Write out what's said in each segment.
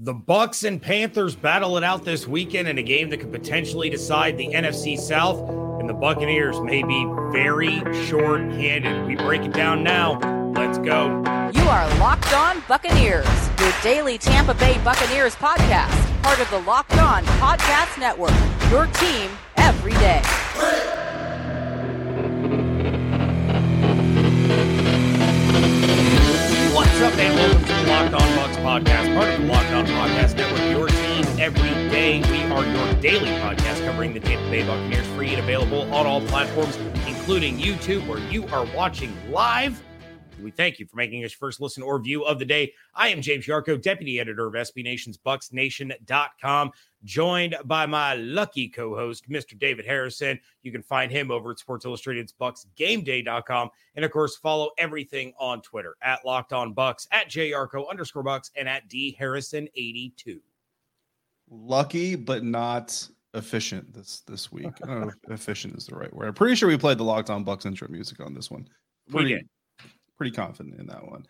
The Bucs and Panthers battle it out this weekend in a game that could potentially decide the NFC South, and the Buccaneers may be very short-handed. We break it down now. Let's go. You are Locked On Buccaneers, your daily Tampa Bay Buccaneers podcast, part of the Locked On Podcast Network. Your team every day. What's up, man? Welcome to the Locked On Bucs podcast, part of the Locked On Podcast Network. Your team every day. We are your daily podcast covering the Tampa Bay Buccaneers, free and available on all platforms, including YouTube, where you are watching live. We thank you for making us first listen or view of the day. I am James Yarcho, deputy editor of SB Nation's BucsNation.com, joined by my lucky co-host, Mr. David Harrison. You can find him over at Sports Illustrated's BucsGameDay.com, and of course, follow everything on Twitter at Locked On Bucs, at JYarcho underscore Bucs, and at D Harrison eighty two. Lucky, but not efficient this this week. I don't know if efficient is the right word. I'm pretty sure we played the Locked On Bucs intro music on this one. Pretty, We did. pretty confident in that one.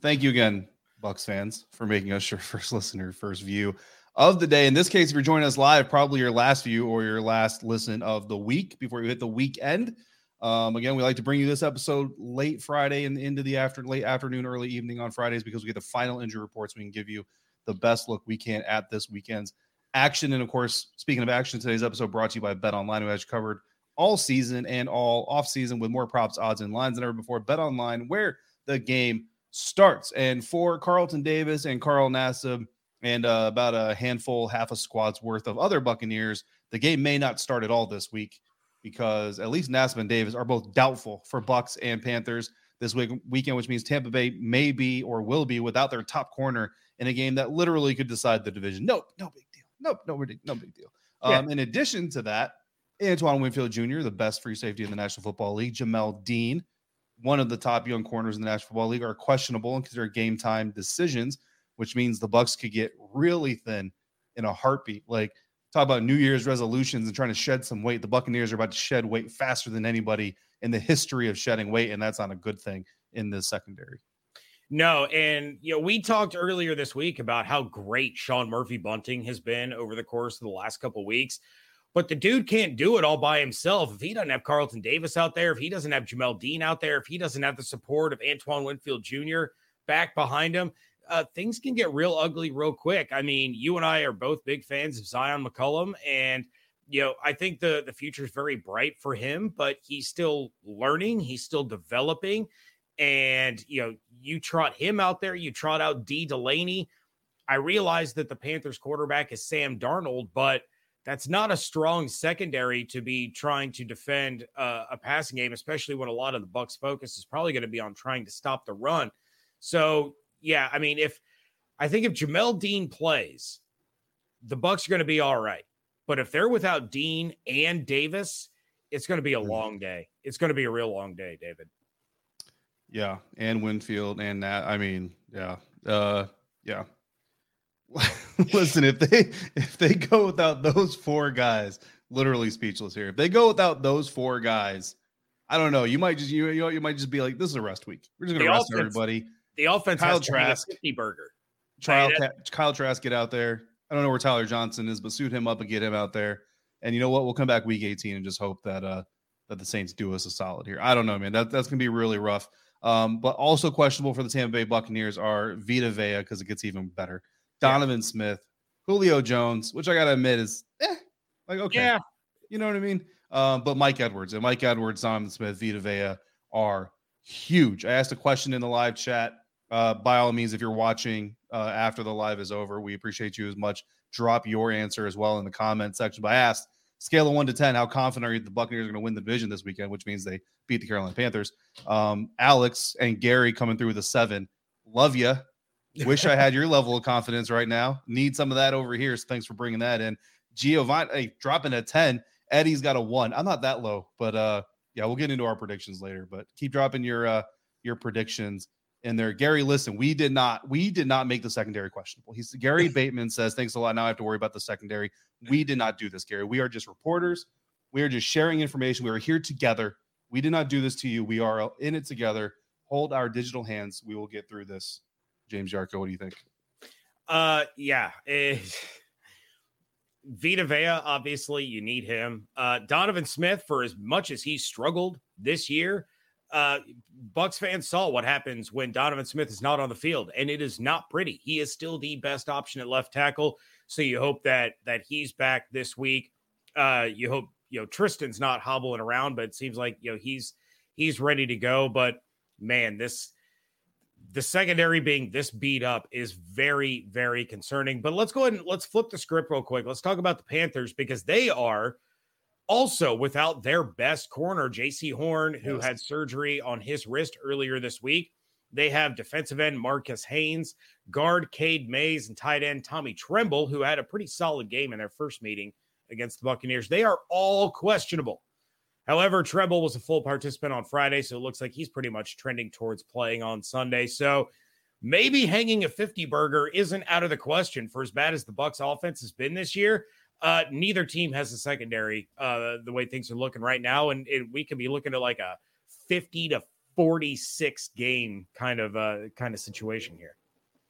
Thank you again, Bucs fans, for making us your first listener, first view of the day. In this case, if you're joining us live, probably your last view or your last listen of the week before you hit the weekend. Um, again, we like to bring you this episode late Friday and into the after late afternoon, early evening on Fridays because we get the final injury reports. We can give you the best look we can at this weekend's action. And of course, speaking of action, today's episode brought to you by Bet Online, who has covered all season and all off season with more props, odds, and lines than ever before. Bet Online, where the game starts. And for Carlton Davis and Carl Nassib and uh, about a handful, half a squad's worth of other Buccaneers, the game may not start at all this week because at least Nassib and Davis are both doubtful for Bucs and Panthers this week weekend, which means Tampa Bay may be or will be without their top corner in a game that literally could decide the division. Nope, no big deal. Nope, no big, no big deal. Yeah. Um, in addition to that, Antoine Winfield Jr., the best free safety in the National Football League, Jamel Dean, one of the top young corners in the National Football League, are questionable and considered game time decisions, which means the Bucs could get really thin in a heartbeat. Like talk about New Year's resolutions and trying to shed some weight. The Buccaneers are about to shed weight faster than anybody in the history of shedding weight, and that's not a good thing in the secondary. No, and you know, we talked earlier this week about how great Sean Murphy Bunting has been over the course of the last couple weeks. But the dude can't do it all by himself. If he doesn't have Carlton Davis out there, if he doesn't have Jamel Dean out there, if he doesn't have the support of Antoine Winfield Jr. back behind him, uh, things can get real ugly real quick. I mean, you and I are both big fans of Zyon McCollum, and you know, I think the the future is very bright for him, but he's still learning, he's still developing, and you know, you trot him out there, you trot out Dee Delaney. I realize that the Panthers quarterback is Sam Darnold, but that's not a strong secondary to be trying to defend uh, a passing game, especially when a lot of the Bucs' focus is probably going to be on trying to stop the run. So, yeah, I mean, if I think if Jamel Dean plays, the Bucs are going to be all right. But if they're without Dean and Davis, it's going to be a Mhm. long day. It's going to be a real long day, David. Yeah, and Winfield and that. I mean, yeah, uh, yeah. Listen, if they if they go without those four guys, literally speechless here. If they go without those four guys, I don't know. You might just you you, know, you might just be like, this is a rest week. We're just gonna The rest offense- everybody. The offense Kyle has to be a Trask. 50 burger. Ca- Kyle Trask get out there. I don't know where Tyler Johnson is, but suit him up and get him out there. And you know what? We'll come back week 18 and just hope that uh that the Saints do us a solid here. I don't know, man. That that's gonna be really rough. Um, but also questionable for the Tampa Bay Buccaneers are Vita Vea because it gets even better. Donovan Smith, Julio Jones, which I gotta admit is eh, like okay, Yeah. you know what I mean. Um, but Mike Edwards and Mike Edwards, Donovan Smith, Vita Vea are huge. I asked a question in the live chat. Uh, by all means, if you're watching uh, after the live is over, we appreciate you as much. Drop your answer as well in the comment section. But I asked, scale of one to ten, how confident are you the Buccaneers are going to win the division this weekend? Which means they beat the Carolina Panthers. Um, Alex and Gary coming through with a seven. Love you. Wish I had your level of confidence right now. Need some of that over here. So thanks for bringing that in. Giovanni hey, dropping a 10. Eddie's got a one. I'm not that low, but uh yeah, we'll get into our predictions later. But keep dropping your uh your predictions in there. Gary, listen, we did not we did not make the secondary questionable. He's Gary Bateman says, thanks a lot. Now I have to worry about the secondary. We did not do this, Gary. We are just reporters. We are just sharing information. We are here together. We did not do this to you. We are in it together. Hold our digital hands. We will get through this. James Yarcho, what do you think? Uh, yeah. It, Vita Vea, obviously, you need him. Uh, Donovan Smith, for as much as he struggled this year, uh, Bucs fans saw what happens when Donovan Smith is not on the field, and it is not pretty. He is still the best option at left tackle. So you hope that that he's back this week. Uh, you hope you know Tristan's not hobbling around, but it seems like you know he's he's ready to go. But man, this the secondary being this beat up is very, very concerning. But let's go ahead and let's flip the script real quick. Let's talk about the Panthers because they are also without their best corner, Jaycee Horn, who yes. had surgery on his wrist earlier this week. They have defensive end Marcus Haynes, guard Cade Mays, and tight end Tommy Tremble, who had a pretty solid game in their first meeting against the Buccaneers. They are all questionable. However, Tremble was a full participant on Friday, so it looks like he's pretty much trending towards playing on Sunday. So maybe hanging a 50 burger isn't out of the question for as bad as the Bucs offense has been this year. Uh, neither team has a secondary uh, the way things are looking right now, and it, we could be looking at like a 50 to 46 game kind of uh, kind of situation here.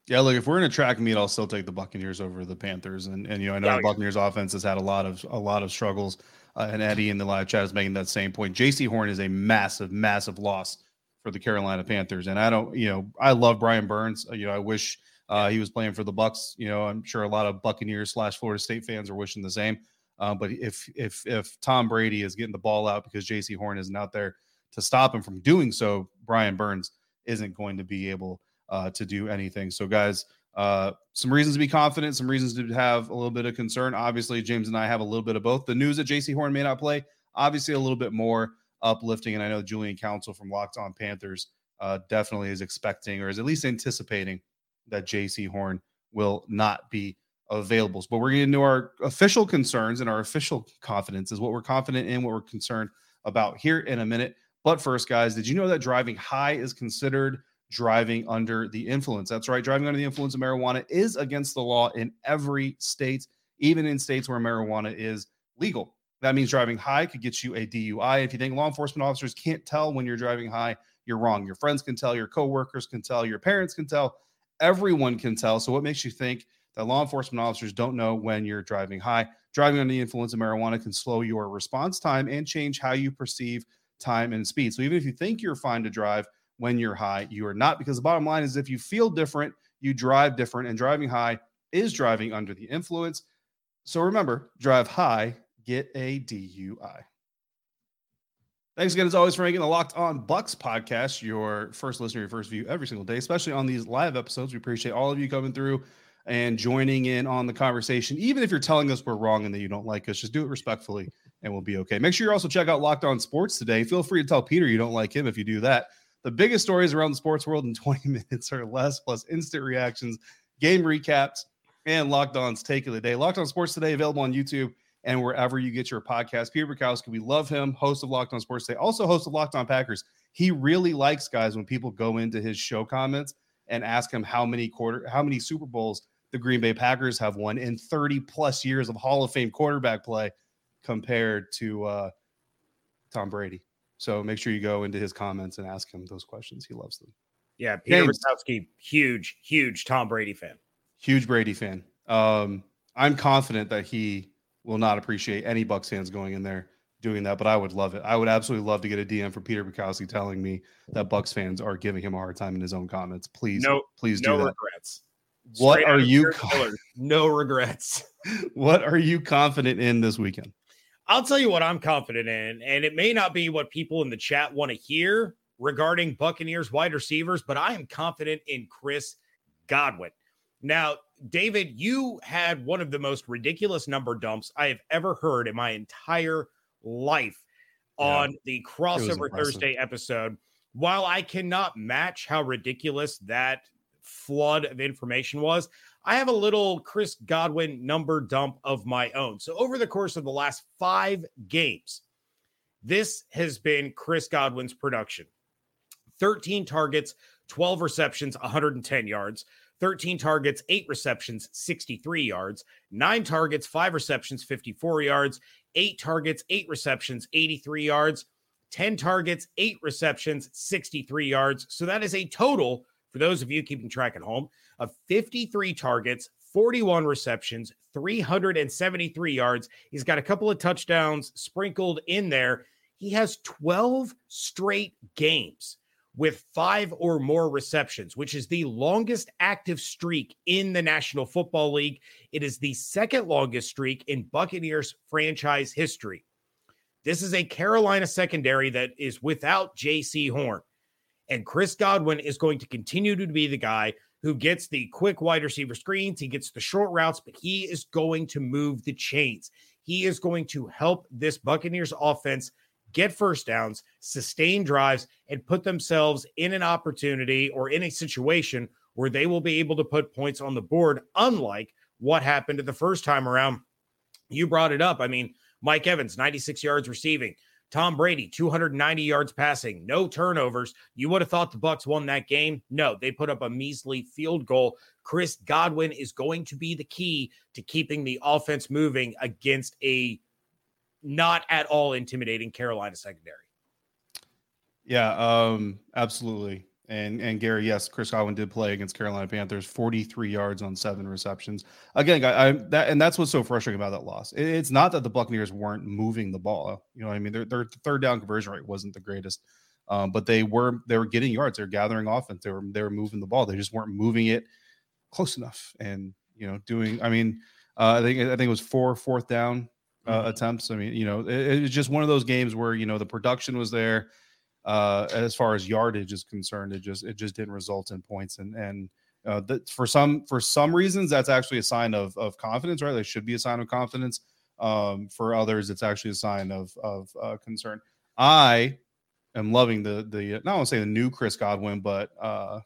Yeah, look, if we're in a track meet, I'll still take the Buccaneers over the Panthers, and and you know I know yeah, the Buccaneers yeah. offense has had a lot of a lot of struggles uh, and Eddie in the live chat is making that same point. Jaycee Horn is a massive, massive loss for the Carolina Panthers, and I don't, you know, I love Brian Burns. You know, I wish uh, he was playing for the Bucs. You know, I'm sure a lot of Buccaneers slash Florida State fans are wishing the same. Uh, but if if if Tom Brady is getting the ball out because Jaycee Horn isn't out there to stop him from doing so, Brian Burns isn't going to be able uh, to do anything. So, guys, uh, some reasons to be confident, some reasons to have a little bit of concern. Obviously, James and I have a little bit of both. The news that Jaycee Horn may not play, obviously, a little bit more uplifting. And I know Julian Council from Locked On Panthers uh, definitely is expecting or is at least anticipating that Jaycee Horn will not be available. But we're getting into our official concerns and our official confidence is what we're confident in, what we're concerned about here in a minute. But first, guys, did you know that driving high is considered driving under the influence. That's right. Driving under the influence of marijuana is against the law in every state, even in states where marijuana is legal. That means driving high could get you a DUI. If you think law enforcement officers can't tell when you're driving high, you're wrong. Your friends can tell, your coworkers can tell, your parents can tell, everyone can tell. So, what makes you think that law enforcement officers don't know when you're driving high? Driving under the influence of marijuana can slow your response time and change how you perceive time and speed. So, even if you think you're fine to drive, when you're high. You are not, because the bottom line is if you feel different, you drive different, and driving high is driving under the influence. So remember, drive high, get a DUI. Thanks again, as always, for making the Locked On Bucs podcast your first listener, your first view every single day, especially on these live episodes. We appreciate all of you coming through and joining in on the conversation. Even if you're telling us we're wrong and that you don't like us, just do it respectfully and we'll be okay. Make sure you also check out Locked On Sports today. Feel free to tell Peter you don't like him if you do that the biggest stories around the sports world in 20 minutes or less, plus instant reactions, game recaps, and Locked On's take of the day. Locked On Sports Today available on YouTube and wherever you get your podcast. Peter Bukowski, we love him, host of Locked On Sports Today, also host of Locked On Packers. He really likes guys when people go into his show comments and ask him how many quarter, how many Super Bowls the Green Bay Packers have won in 30 plus years of Hall of Fame quarterback play compared to uh, Tom Brady. So make sure you go into his comments and ask him those questions. He loves them. Yeah, Peter Bukowski, huge, huge Tom Brady fan. Huge Brady fan. Um, I'm confident that he will not appreciate any Bucs fans going in there doing that, but I would love it. I would absolutely love to get a DM from Peter Bukowski telling me that Bucs fans are giving him a hard time in his own comments. Please, no, please do no that. regrets. What Straight are you? no regrets. what are you confident in this weekend? I'll tell you what I'm confident in, and it may not be what people in the chat want to hear regarding Buccaneers wide receivers, but I am confident in Chris Godwin. Now, David, you had one of the most ridiculous number dumps I have ever heard in my entire life yeah, on the crossover Thursday episode. While I cannot match how ridiculous that flood of information was, I have a little Chris Godwin number dump of my own. So, over the course of the last five games, this has been Chris Godwin's production 13 targets, 12 receptions, 110 yards. 13 targets, 8 receptions, 63 yards. 9 targets, 5 receptions, 54 yards. 8 targets, 8 receptions, 83 yards. 10 targets, 8 receptions, 63 yards. So that is a total for those of you keeping track at home, of 53 targets, 41 receptions, 373 yards. He's got a couple of touchdowns sprinkled in there. He has 12 straight games with five or more receptions, which is the longest active streak in the National Football League. It is the second longest streak in Buccaneers franchise history. This is a Carolina secondary that is without Jaycee Horn. And Chris Godwin is going to continue to be the guy who gets the quick wide receiver screens. He gets the short routes, but he is going to move the chains. He is going to help this Buccaneers offense get first downs, sustain drives, and put themselves in an opportunity or in a situation where they will be able to put points on the board, unlike what happened the first time around. You brought it up. I mean, Mike Evans, 96 yards receiving. Tom Brady, 290 yards passing, no turnovers. You would have thought the Bucs won that game. No, they put up a measly field goal. Chris Godwin is going to be the key to keeping the offense moving against a not at all intimidating Carolina secondary. Yeah, um, absolutely. And and Gary, yes, Chris Godwin did play against Carolina Panthers, 43 yards on seven receptions. Again, I, I that and that's what's so frustrating about that loss. It, it's not that the Buccaneers weren't moving the ball. You know, I mean, their, their third down conversion rate wasn't the greatest, um, but they were they were getting yards. They're gathering offense. They were they were moving the ball. They just weren't moving it close enough. And you know, doing. I mean, uh, I think I think it was four fourth down uh, mm-hmm. attempts. I mean, you know, it, it was just one of those games where you know the production was there uh, as far as yardage is concerned. It just it just didn't result in points, and and uh, that for some for some reasons that's actually a sign of of confidence, right? That should be a sign of confidence. Um, for others, it's actually a sign of of uh, concern. I am loving the the not want to say the new Chris Godwin, but uh,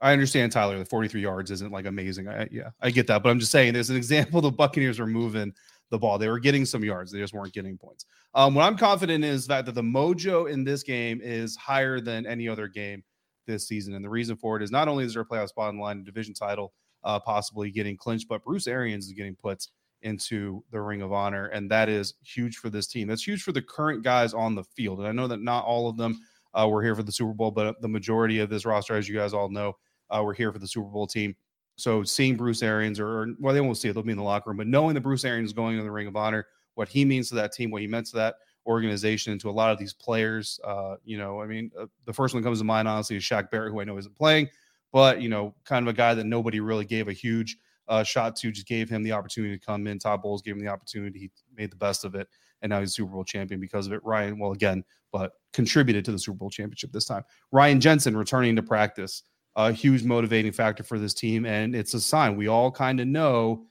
I understand Tyler. The 43 yards isn't like amazing. I, yeah, I get that, but I'm just saying there's an example the Buccaneers are moving the ball. They were getting some yards, they just weren't getting points. Um, what I'm confident is that, that the mojo in this game is higher than any other game this season. And the reason for it is not only is there a playoff spot in line, a division title uh, possibly getting clinched, but Bruce Arians is getting put into the Ring of Honor. And that is huge for this team. That's huge for the current guys on the field. And I know that not all of them uh, were here for the Super Bowl, but the majority of this roster, as you guys all know, uh, were here for the Super Bowl team. So seeing Bruce Arians, or, or well, they won't see it; they'll be in the locker room. But knowing that Bruce Arians is going in the Ring of Honor, what he means to that team, what he meant to that organization, and to a lot of these players, uh, you know, I mean, uh, the first one that comes to mind, honestly, is Shaq Barrett, who I know isn't playing, but you know, kind of a guy that nobody really gave a huge uh, shot to, just gave him the opportunity to come in. Todd Bowles gave him the opportunity; he made the best of it, and now he's Super Bowl champion because of it. Ryan, well, again, but contributed to the Super Bowl championship this time. Ryan Jensen returning to practice a huge motivating factor for this team. And it's a sign we all kind of know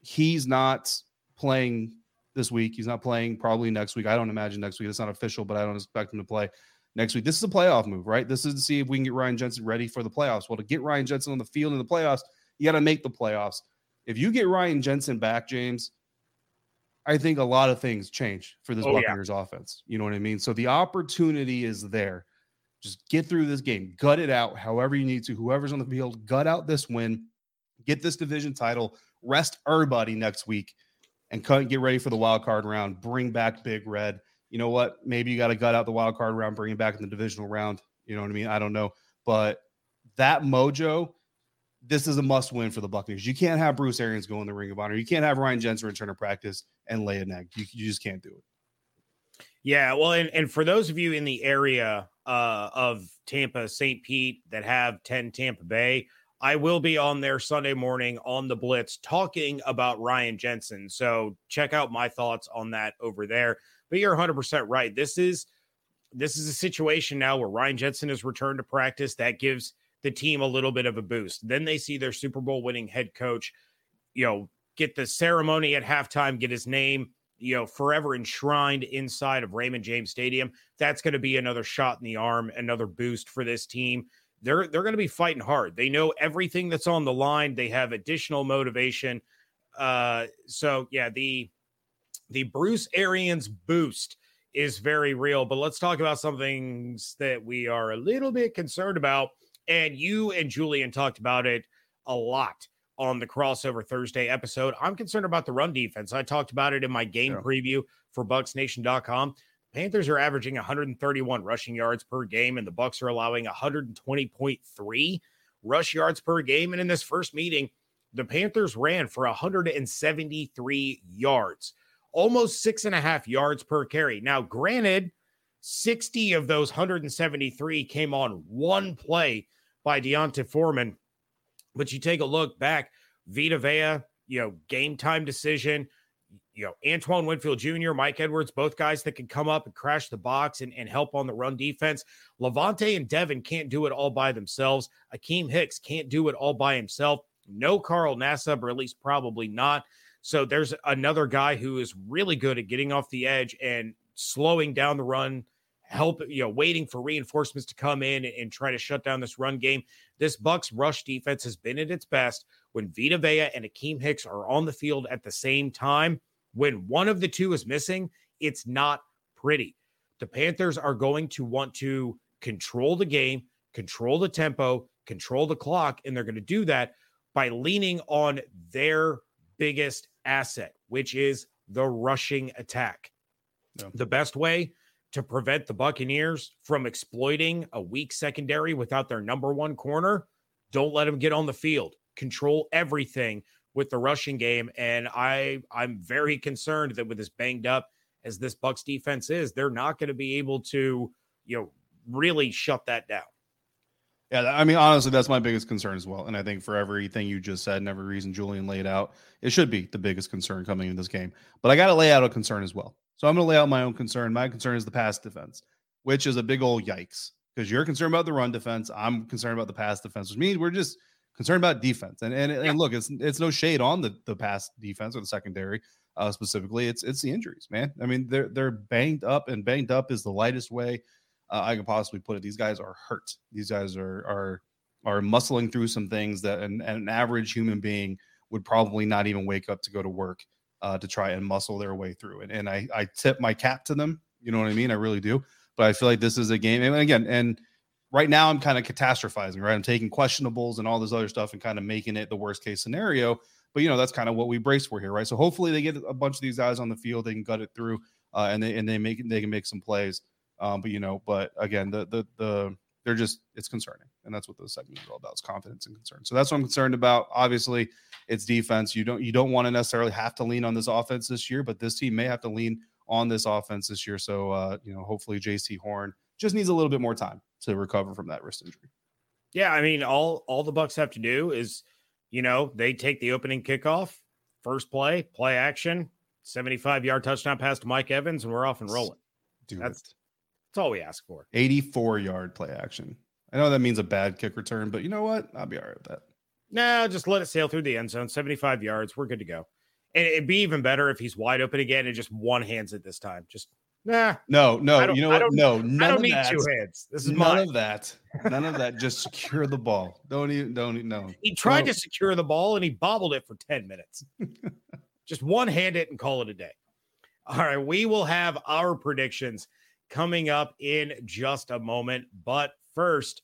he's not playing this week. He's not playing probably next week. I don't imagine next week. It's not official, but I don't expect him to play next week. This is a playoff move, right? This is to see if we can get Ryan Jensen ready for the playoffs. Well, to get Ryan Jensen on the field in the playoffs, you got to make the playoffs. If you get Ryan Jensen back, James, I think a lot of things change for this oh, Buccaneers yeah. offense. You know what I mean? So the opportunity is there. Just get through this game, gut it out however you need to. Whoever's on the field, gut out this win, get this division title, rest everybody next week, and get ready for the wild card round. Bring back Big Red. You know what? Maybe you got to gut out the wild card round, bring it back in the divisional round. You know what I mean? I don't know, but that mojo. This is a must win for the Buccaneers. You can't have Bruce Arians go in the Ring of Honor. You can't have Ryan Jensen return to practice and lay an egg. You, you just can't do it. Yeah, well, and, and for those of you in the area uh, of Tampa, St. Pete that have 10 Tampa Bay. I will be on there Sunday morning on the Blitz talking about Ryan Jensen. So check out my thoughts on that over there. But you're 100% right. This is this is a situation now where Ryan Jensen has returned to practice that gives the team a little bit of a boost. Then they see their Super Bowl winning head coach, you know, get the ceremony at halftime, get his name you know, forever enshrined inside of Raymond James Stadium. That's going to be another shot in the arm, another boost for this team. They're they're going to be fighting hard. They know everything that's on the line. They have additional motivation. Uh, so yeah, the the Bruce Arians boost is very real. But let's talk about some things that we are a little bit concerned about. And you and Julian talked about it a lot on the crossover Thursday episode. I'm concerned about the run defense. I talked about it in my game yeah. preview for bucsnation.com. Panthers are averaging 131 rushing yards per game, and the Bucs are allowing 120.3 rush yards per game. And in this first meeting, the Panthers ran for 173 yards, almost six and a half yards per carry. Now, granted, 60 of those 173 came on one play by D'Onta Foreman. But you take a look back, Vita Vea, you know, game time decision, you know, Antoine Winfield Jr., Mike Edwards, both guys that can come up and crash the box and, and help on the run defense. Lavonte and Devin can't do it all by themselves. Akiem Hicks can't do it all by himself. No Carl Nassib, or at least probably not. So there's another guy who is really good at getting off the edge and slowing down the run, help, you know, waiting for reinforcements to come in and, and try to shut down this run game. This Bucs rush defense has been at its best when Vita Vea and Akiem Hicks are on the field at the same time. When one of the two is missing, it's not pretty. The Panthers are going to want to control the game, control the tempo, control the clock, and they're going to do that by leaning on their biggest asset, which is the rushing attack. Yeah. The best way to prevent the Buccaneers from exploiting a weak secondary without their number one corner, don't let them get on the field. Control everything with the rushing game. And I I'm very concerned that with as banged up as this Bucs defense is, they're not going to be able to, you know, really shut that down. Yeah, I mean, honestly, that's my biggest concern as well. And I think for everything you just said and every reason Julian laid out, it should be the biggest concern coming in this game. But I got to lay out a concern as well. So I'm going to lay out my own concern. My concern is the pass defense, which is a big old yikes because you're concerned about the run defense. I'm concerned about the pass defense, which means we're just concerned about defense. And and, and look, it's it's no shade on the the pass defense or the secondary uh, specifically. It's it's the injuries, man. I mean, they're they're banged up, and banged up is the lightest way uh, I can possibly put it. These guys are hurt. These guys are are are muscling through some things that an, an average human being would probably not even wake up to go to work uh, to try and muscle their way through. And and I I tip my cap to them. You know what I mean? I really do. But I feel like this is a game. And again, and right now I'm kind of catastrophizing, right? I'm taking questionables and all this other stuff and kind of making it the worst case scenario. But you know, that's kind of what we brace for here, right? So hopefully they get a bunch of these guys on the field, they can gut it through, uh, and they and they make they can make some plays. Um, but you know, but again, the the the they're just it's concerning, and that's what the segment is all about: is confidence and concern. So that's what I'm concerned about. Obviously, it's defense. You don't you don't want to necessarily have to lean on this offense this year, but this team may have to lean on this offense this year. So uh, you know, hopefully, Jaycee Horn just needs a little bit more time to recover from that wrist injury. Yeah, I mean, all all the Bucs have to do is, you know, they take the opening kickoff, first play, play action, 75 yard touchdown pass to Mike Evans, and we're off and rolling. Do that's it. that's all we ask for. 84 yard play action. I know that means a bad kick return, but you know what? I'll be all right with that. No, just let it sail through the end zone. 75 yards. We're good to go. And it'd be even better if he's wide open again and just one hands it this time. Just Nah. No, no. You know what? No, none I don't of need that. two hands. This is none mine. of that. None of that. Just secure the ball. Don't even. Don't even. No. He tried to secure the ball and he bobbled it for 10 minutes. Just one hand it and call it a day. All right. We will have our predictions coming up in just a moment. But first,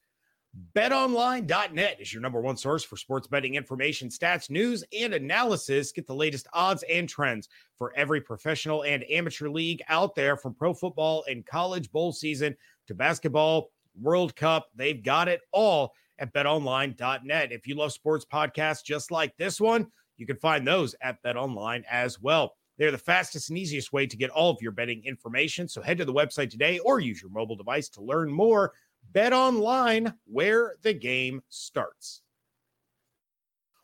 betonline.net is your number one source for sports betting information, stats, news, and analysis. Get the latest odds and trends for every professional and amateur league out there from pro football and college bowl season to basketball, World Cup. They've got it all at betonline.net. If you love sports podcasts just like this one, you can find those at betonline as well. They're the fastest and easiest way to get all of your betting information. So head to the website today or use your mobile device to learn more. Bet online where the game starts.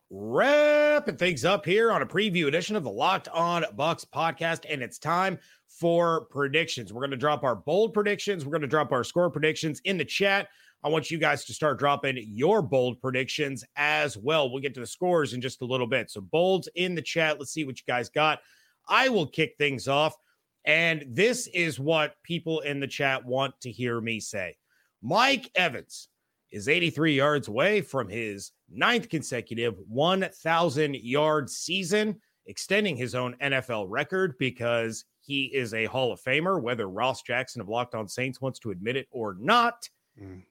Wrapping things up here on a preview edition of the Locked On Bucs podcast, and it's time for predictions. We're going to drop our bold predictions. We're going to drop our score predictions in the chat. I want you guys to start dropping your bold predictions as well. We'll get to the scores in just a little bit. So, bolds in the chat. Let's see what you guys got. I will kick things off. And this is what people in the chat want to hear me say. Mike Evans is 83 yards away from his ninth consecutive 1,000 yard season, extending his own NFL record because he is a Hall of Famer, whether Ross Jackson of Locked On Saints wants to admit it or not. Mm,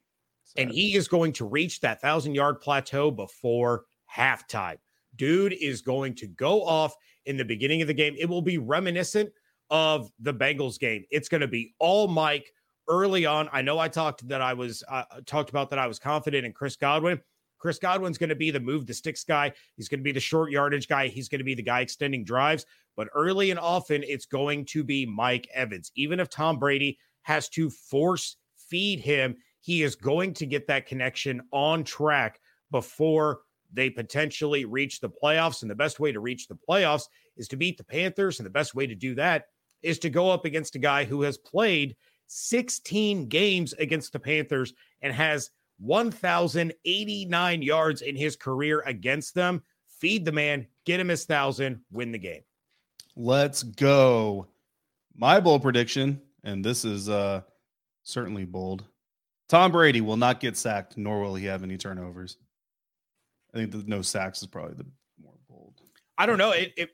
and he is going to reach that 1,000 yard plateau before halftime. Dude is going to go off in the beginning of the game. It will be reminiscent of the Bengals game. It's going to be all Mike early on. I know I talked that I was uh, talked about that I was confident in Chris Godwin. Chris Godwin's going to be the move the sticks guy. He's going to be the short yardage guy. He's going to be the guy extending drives. But early and often, it's going to be Mike Evans. Even if Tom Brady has to force feed him, he is going to get that connection on track before they potentially reach the playoffs. And the best way to reach the playoffs is to beat the Panthers. And the best way to do that is to go up against a guy who has played 16 games against the Panthers and has 1,089 yards in his career against them. Feed the man, get him his thousand, win the game. Let's go. My bold prediction, and this is uh certainly bold. Tom Brady will not get sacked, nor will he have any turnovers. I think the no sacks is probably the more bold. I don't know. It, it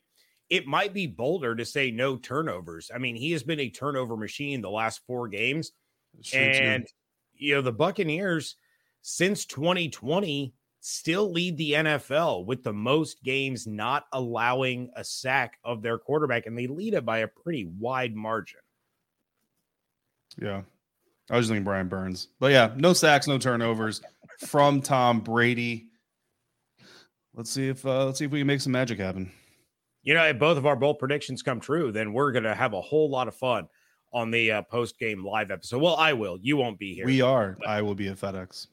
it might be bolder to say no turnovers. I mean, he has been a turnover machine the last four games. And too. you know, the Buccaneers since 2020 still lead the NFL with the most games not allowing a sack of their quarterback, and they lead it by a pretty wide margin. Yeah. I was thinking Brian Burns. But yeah, no sacks, no turnovers from Tom Brady. Let's see if uh, let's see if we can make some magic happen. You know, if both of our bold predictions come true, then we're gonna have a whole lot of fun on the uh, post game live episode. Well, I will. You won't be here. We are. I will be at FedEx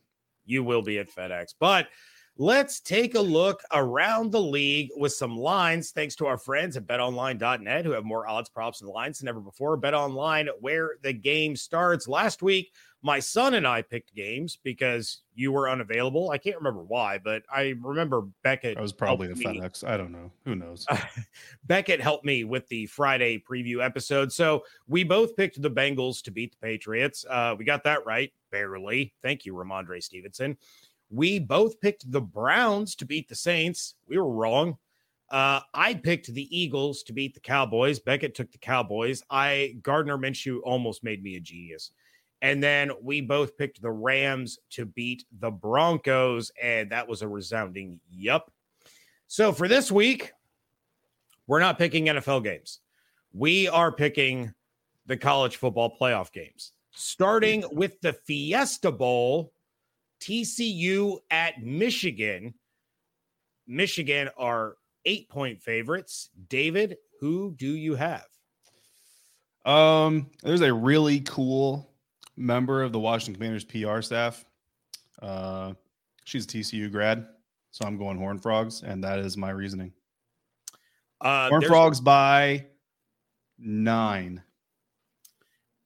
you will be at FedEx. But let's take a look around the league with some lines. Thanks to our friends at betonline.net who have more odds, props, and lines than ever before. Bet online, where the game starts. Last week, my son and I picked games because you were unavailable. I can't remember why, but I remember Beckett. I was probably the FedEx. I don't know. Who knows? Beckett helped me with the Friday preview episode. So we both picked the Bengals to beat the Patriots. Uh, we got that right, barely. Thank you, Rhamondre Stevenson. We both picked the Browns to beat the Saints. We were wrong. Uh, I picked the Eagles to beat the Cowboys. Beckett took the Cowboys. I Gardner Minshew almost made me a genius. And then we both picked the Rams to beat the Broncos, and that was a resounding yup. So for this week, we're not picking NFL games. We are picking the college football playoff games, starting with the Fiesta Bowl, TCU at Michigan. Michigan are eight point favorites. David, who do you have? Um, there's a really cool member of the Washington Commanders PR staff. Uh, she's a TCU grad, so I'm going Horn Frogs, and that is my reasoning. Uh, Horn Frogs by nine.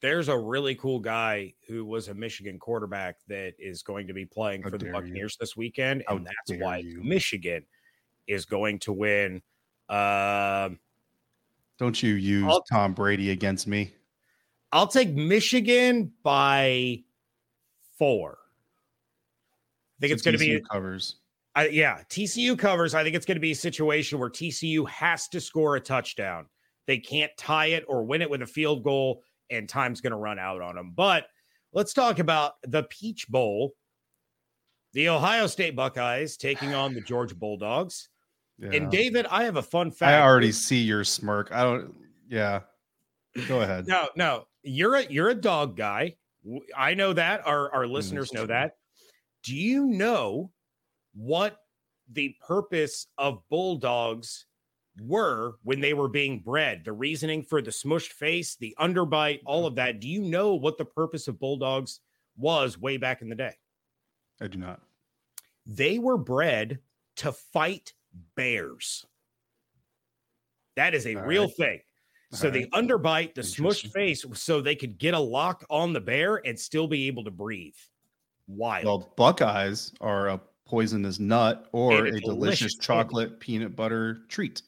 There's a really cool guy who was a Michigan quarterback that is going to be playing How for the Buccaneers you. this weekend, How and that's why you. Michigan is going to win. Uh, Don't you use I'll, Tom Brady against me? I'll take Michigan by four. I think so it's going to be covers. I, yeah, TCU covers. I think it's going to be a situation where TCU has to score a touchdown. They can't tie it or win it with a field goal, and time's going to run out on them. But let's talk about the Peach Bowl. The Ohio State Buckeyes taking on the Georgia Bulldogs. Yeah. And David, I have a fun fact. I already see your smirk. I don't. Yeah. Go ahead. No, no you're a you're a dog guy. I know that. Our our mm-hmm. listeners know that. Do you know what the purpose of bulldogs were when they were being bred? The reasoning for the smushed face, the underbite, all of that. Do you know what the purpose of bulldogs was way back in the day? I do not. They were bred to fight bears. That is a all real right. thing. So right. the underbite, the smushed face, so they could get a lock on the bear and still be able to breathe. Wild. Well, Buckeyes are a poisonous nut or a, a delicious, chocolate peanut butter treat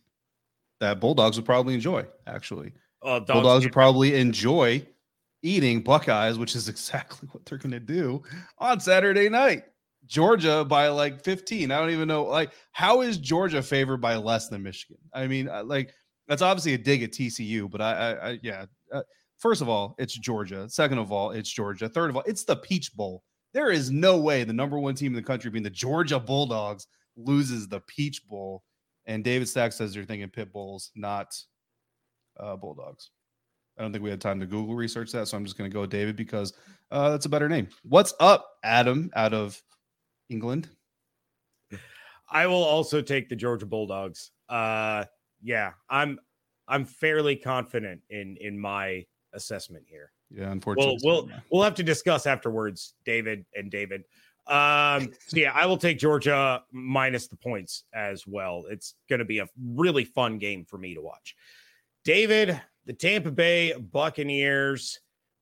that bulldogs would probably enjoy. Actually, uh, bulldogs would probably enjoy eating Buckeyes, which is exactly what they're going to do on Saturday night. Georgia by like 15. I don't even know. Like, how is Georgia favored by less than Michigan? I mean, uh, like, that's obviously a dig at TCU, but I, I, I yeah. Uh, first of all, it's Georgia. Second of all, it's Georgia. Third of all, it's the Peach Bowl. There is no way the number one team in the country, being the Georgia Bulldogs, loses the Peach Bowl. And David Stack says you're thinking pit bulls, not uh, bulldogs. I don't think we had time to Google research that, so I'm just going to go with David because uh, that's a better name. What's up, Adam, out of England? I will also take the Georgia Bulldogs. Uh, yeah, I'm I'm fairly confident in in my assessment here. Yeah, unfortunately, we'll we'll, we'll have to discuss afterwards, David and David. Um, so yeah, I will take Georgia minus the points as well. It's going to be a really fun game for me to watch. David, the Tampa Bay Buccaneers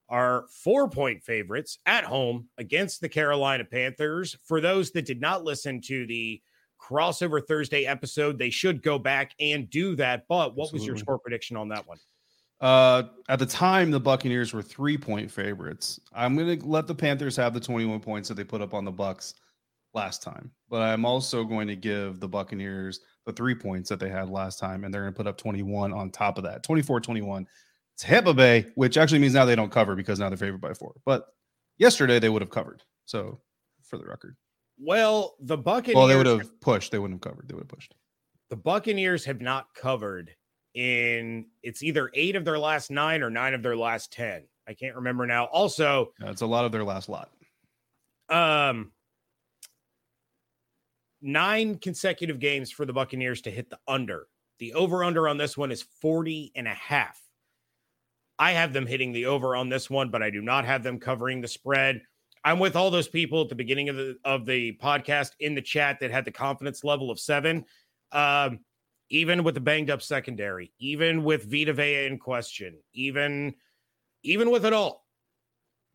are four point favorites at home against the Carolina Panthers. For those that did not listen to the crossover Thursday episode, they should go back and do that. But what Absolutely. was your score prediction on that one? Uh, at the time, the Buccaneers were three point favorites. I'm going to let the Panthers have the 21 points that they put up on the Bucks last time, but I'm also going to give the Buccaneers the three points that they had last time, and they're going to put up 21 on top of that 24 21. Tampa Bay, which actually means now they don't cover because now they're favored by four. But yesterday they would have covered. So for the record. Well, the Buccaneers. Well, they would have pushed. They wouldn't have covered. They would have pushed. The Buccaneers have not covered in it's either eight of their last nine or nine of their last 10. I can't remember now. Also, yeah, it's a lot of their last lot. Um, nine consecutive games for the Buccaneers to hit the under. The over under on this one is 40 and a half. I have them hitting the over on this one, but I do not have them covering the spread. I'm with all those people at the beginning of the of the podcast in the chat that had the confidence level of seven. Um, even with the banged up secondary, even with Vita Vea in question, even even with it all,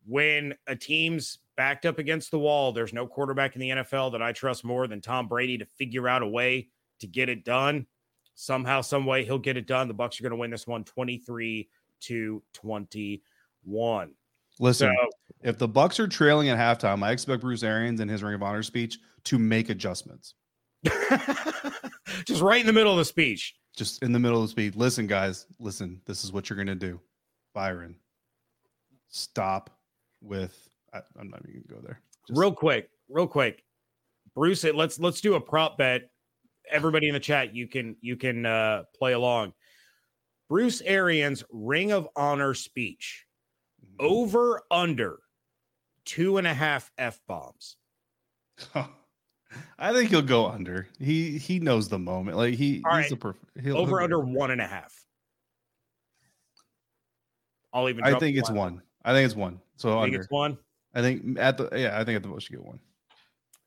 when a team's backed up against the wall, there's no quarterback in the NFL that I trust more than Tom Brady to figure out a way to get it done. Somehow, some way, he'll get it done. The Bucs are going to win this one 23 to 21. Listen, so, if the Bucs are trailing at halftime, I expect Bruce Arians in his Ring of Honor speech to make adjustments. just right in the middle of the speech. Just in the middle of the speech. Listen, guys, listen, this is what you're going to do. Byron, stop with, I, am not even going to go there. Just, real quick, real quick. Bruce, let's let's do a prop bet. Everybody in the chat, you can you can uh, play along. Bruce Arians' Ring of Honor speech mm-hmm. over under two and a half f bombs. I think he'll go under. He he knows the moment. Like he All he's right. perf- he'll, over he'll under one and a half. I'll even. I think it's one. one. I think it's one. So under. it's one. I think at the yeah. I think at the most you get one.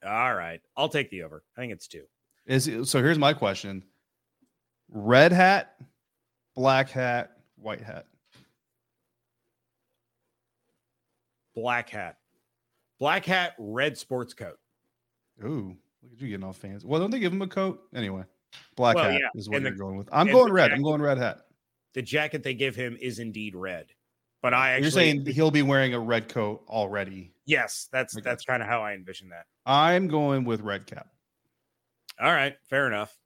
All right, I'll take the over. I think it's two. Is so? Here's my question: Red hat, black hat, white hat. Black hat, black hat, red sports coat. Ooh, look at you getting all fancy. Well, don't they give him a coat anyway? Black well, hat yeah. is what and you're the, going with. I'm going red. Jacket, I'm going red hat. The jacket they give him is indeed red, but I actually you're saying he'll be wearing a red coat already. Yes, that's okay. that's kind of how I envision that. I'm going with red cap. All right, fair enough.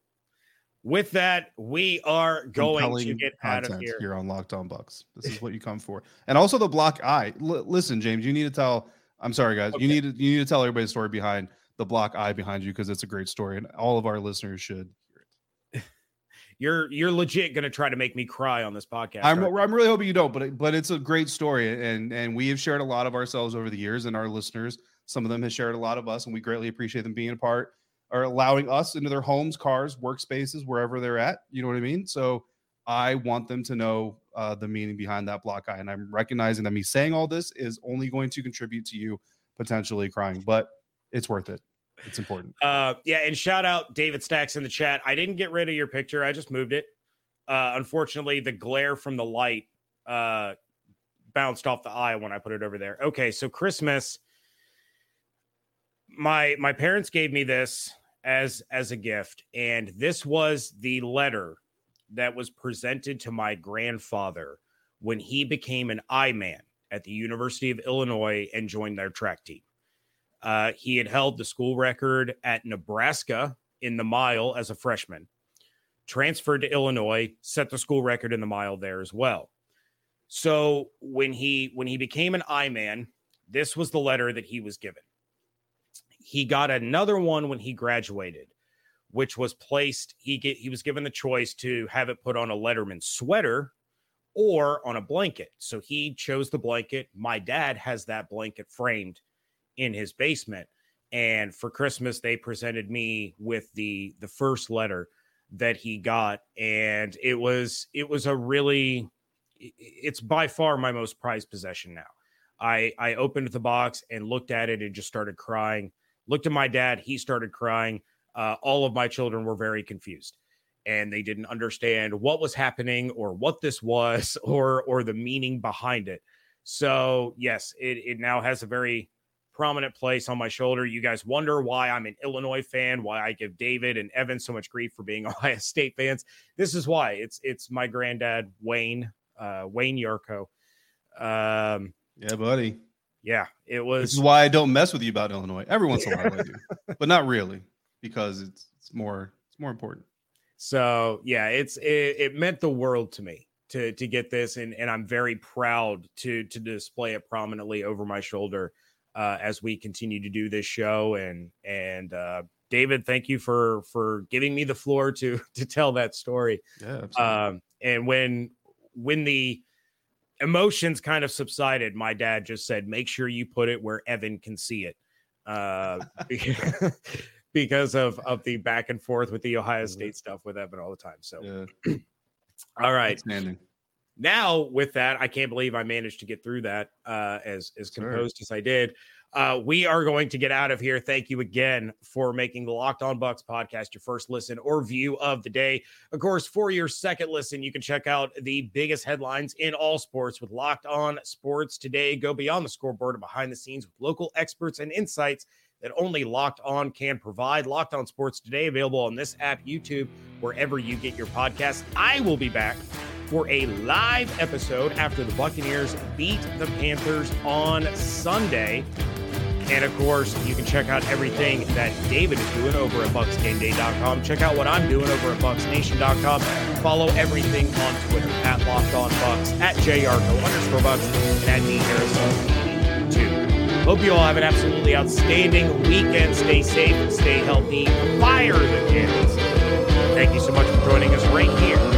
With that, we are going Compelling to get out of here. Here on Locked On Bucs. This is what you come for, and also the block eye. L- listen, James, you need to tell. I'm sorry, guys. Okay. You need to you need to tell everybody the story behind the block eye behind you because it's a great story and all of our listeners should hear it. You're you're legit going to try to make me cry on this podcast. I'm I'm really hoping you don't, but but it's a great story and and we have shared a lot of ourselves over the years and our listeners, some of them have shared a lot of us and we greatly appreciate them being a part or allowing us into their homes, cars, workspaces, wherever they're at. You know what I mean? So I want them to know uh, the meaning behind that block eye, and I'm recognizing that me saying all this is only going to contribute to you potentially crying, but it's worth it. It's important. Uh, yeah, and shout out David Stacks in the chat. I didn't get rid of your picture. I just moved it. Uh, unfortunately, the glare from the light uh, bounced off the eye when I put it over there. Okay, so Christmas, my my parents gave me this as as a gift, and this was the letter that was presented to my grandfather when he became an I man at the University of Illinois and joined their track team. Uh, he had held the school record at Nebraska in the mile as a freshman, transferred to Illinois, set the school record in the mile there as well. So when he when he became an I man, this was the letter that he was given. He got another one when he graduated, which was placed. He get he was given the choice to have it put on a Letterman sweater or on a blanket. So he chose the blanket. My dad has that blanket framed in his basement. And for Christmas, they presented me with the the first letter that he got. And it was it was a really it's by far my most prized possession now. I I opened the box and looked at it and just started crying. Looked at my dad, he started crying. Uh, all of my children were very confused and they didn't understand what was happening or what this was or or the meaning behind it. So yes, it, it now has a very prominent place on my shoulder. You guys wonder why I'm an Illinois fan, why I give David and Evan so much grief for being Ohio State fans. This is why. It's it's my granddad Wayne, uh, Wayne Yarcho. Um, yeah, buddy. Yeah, it was. This is why I don't mess with you about Illinois. Every once in a while I do, but not really because it's it's more it's more important. So yeah, it's it, it meant the world to me to to get this, and and I'm very proud to to display it prominently over my shoulder uh, as we continue to do this show. And and uh, David, thank you for for giving me the floor to to tell that story. Yeah, absolutely. Um, and when when the emotions kind of subsided, my dad just said, "Make sure you put it where Evan can see it." Uh, because of of the back and forth with the Ohio State stuff with Evan all the time. So, yeah. all right. Now with that, I can't believe I managed to get through that uh, as as composed as I did. Uh, we are going to get out of here. Thank you again for making the Locked On Bucs podcast your first listen or view of the day. Of course, for your second listen, you can check out the biggest headlines in all sports with Locked On Sports today. Go beyond the scoreboard and behind the scenes with local experts and insights that only Locked On can provide. Locked On Sports today, available on this app, YouTube, wherever you get your podcasts. I will be back for a live episode after the Buccaneers beat the Panthers on Sunday. And of course, you can check out everything that David is doing over at BucsGameDay.com. Check out what I'm doing over at BucsNation.com. Follow everything on Twitter at Locked On Bucs, at JYarcho underscore Bucs, and at D Harrison too. Hope you all have an absolutely outstanding weekend. Stay safe and stay healthy. Fire the cannons. Thank you so much for joining us right here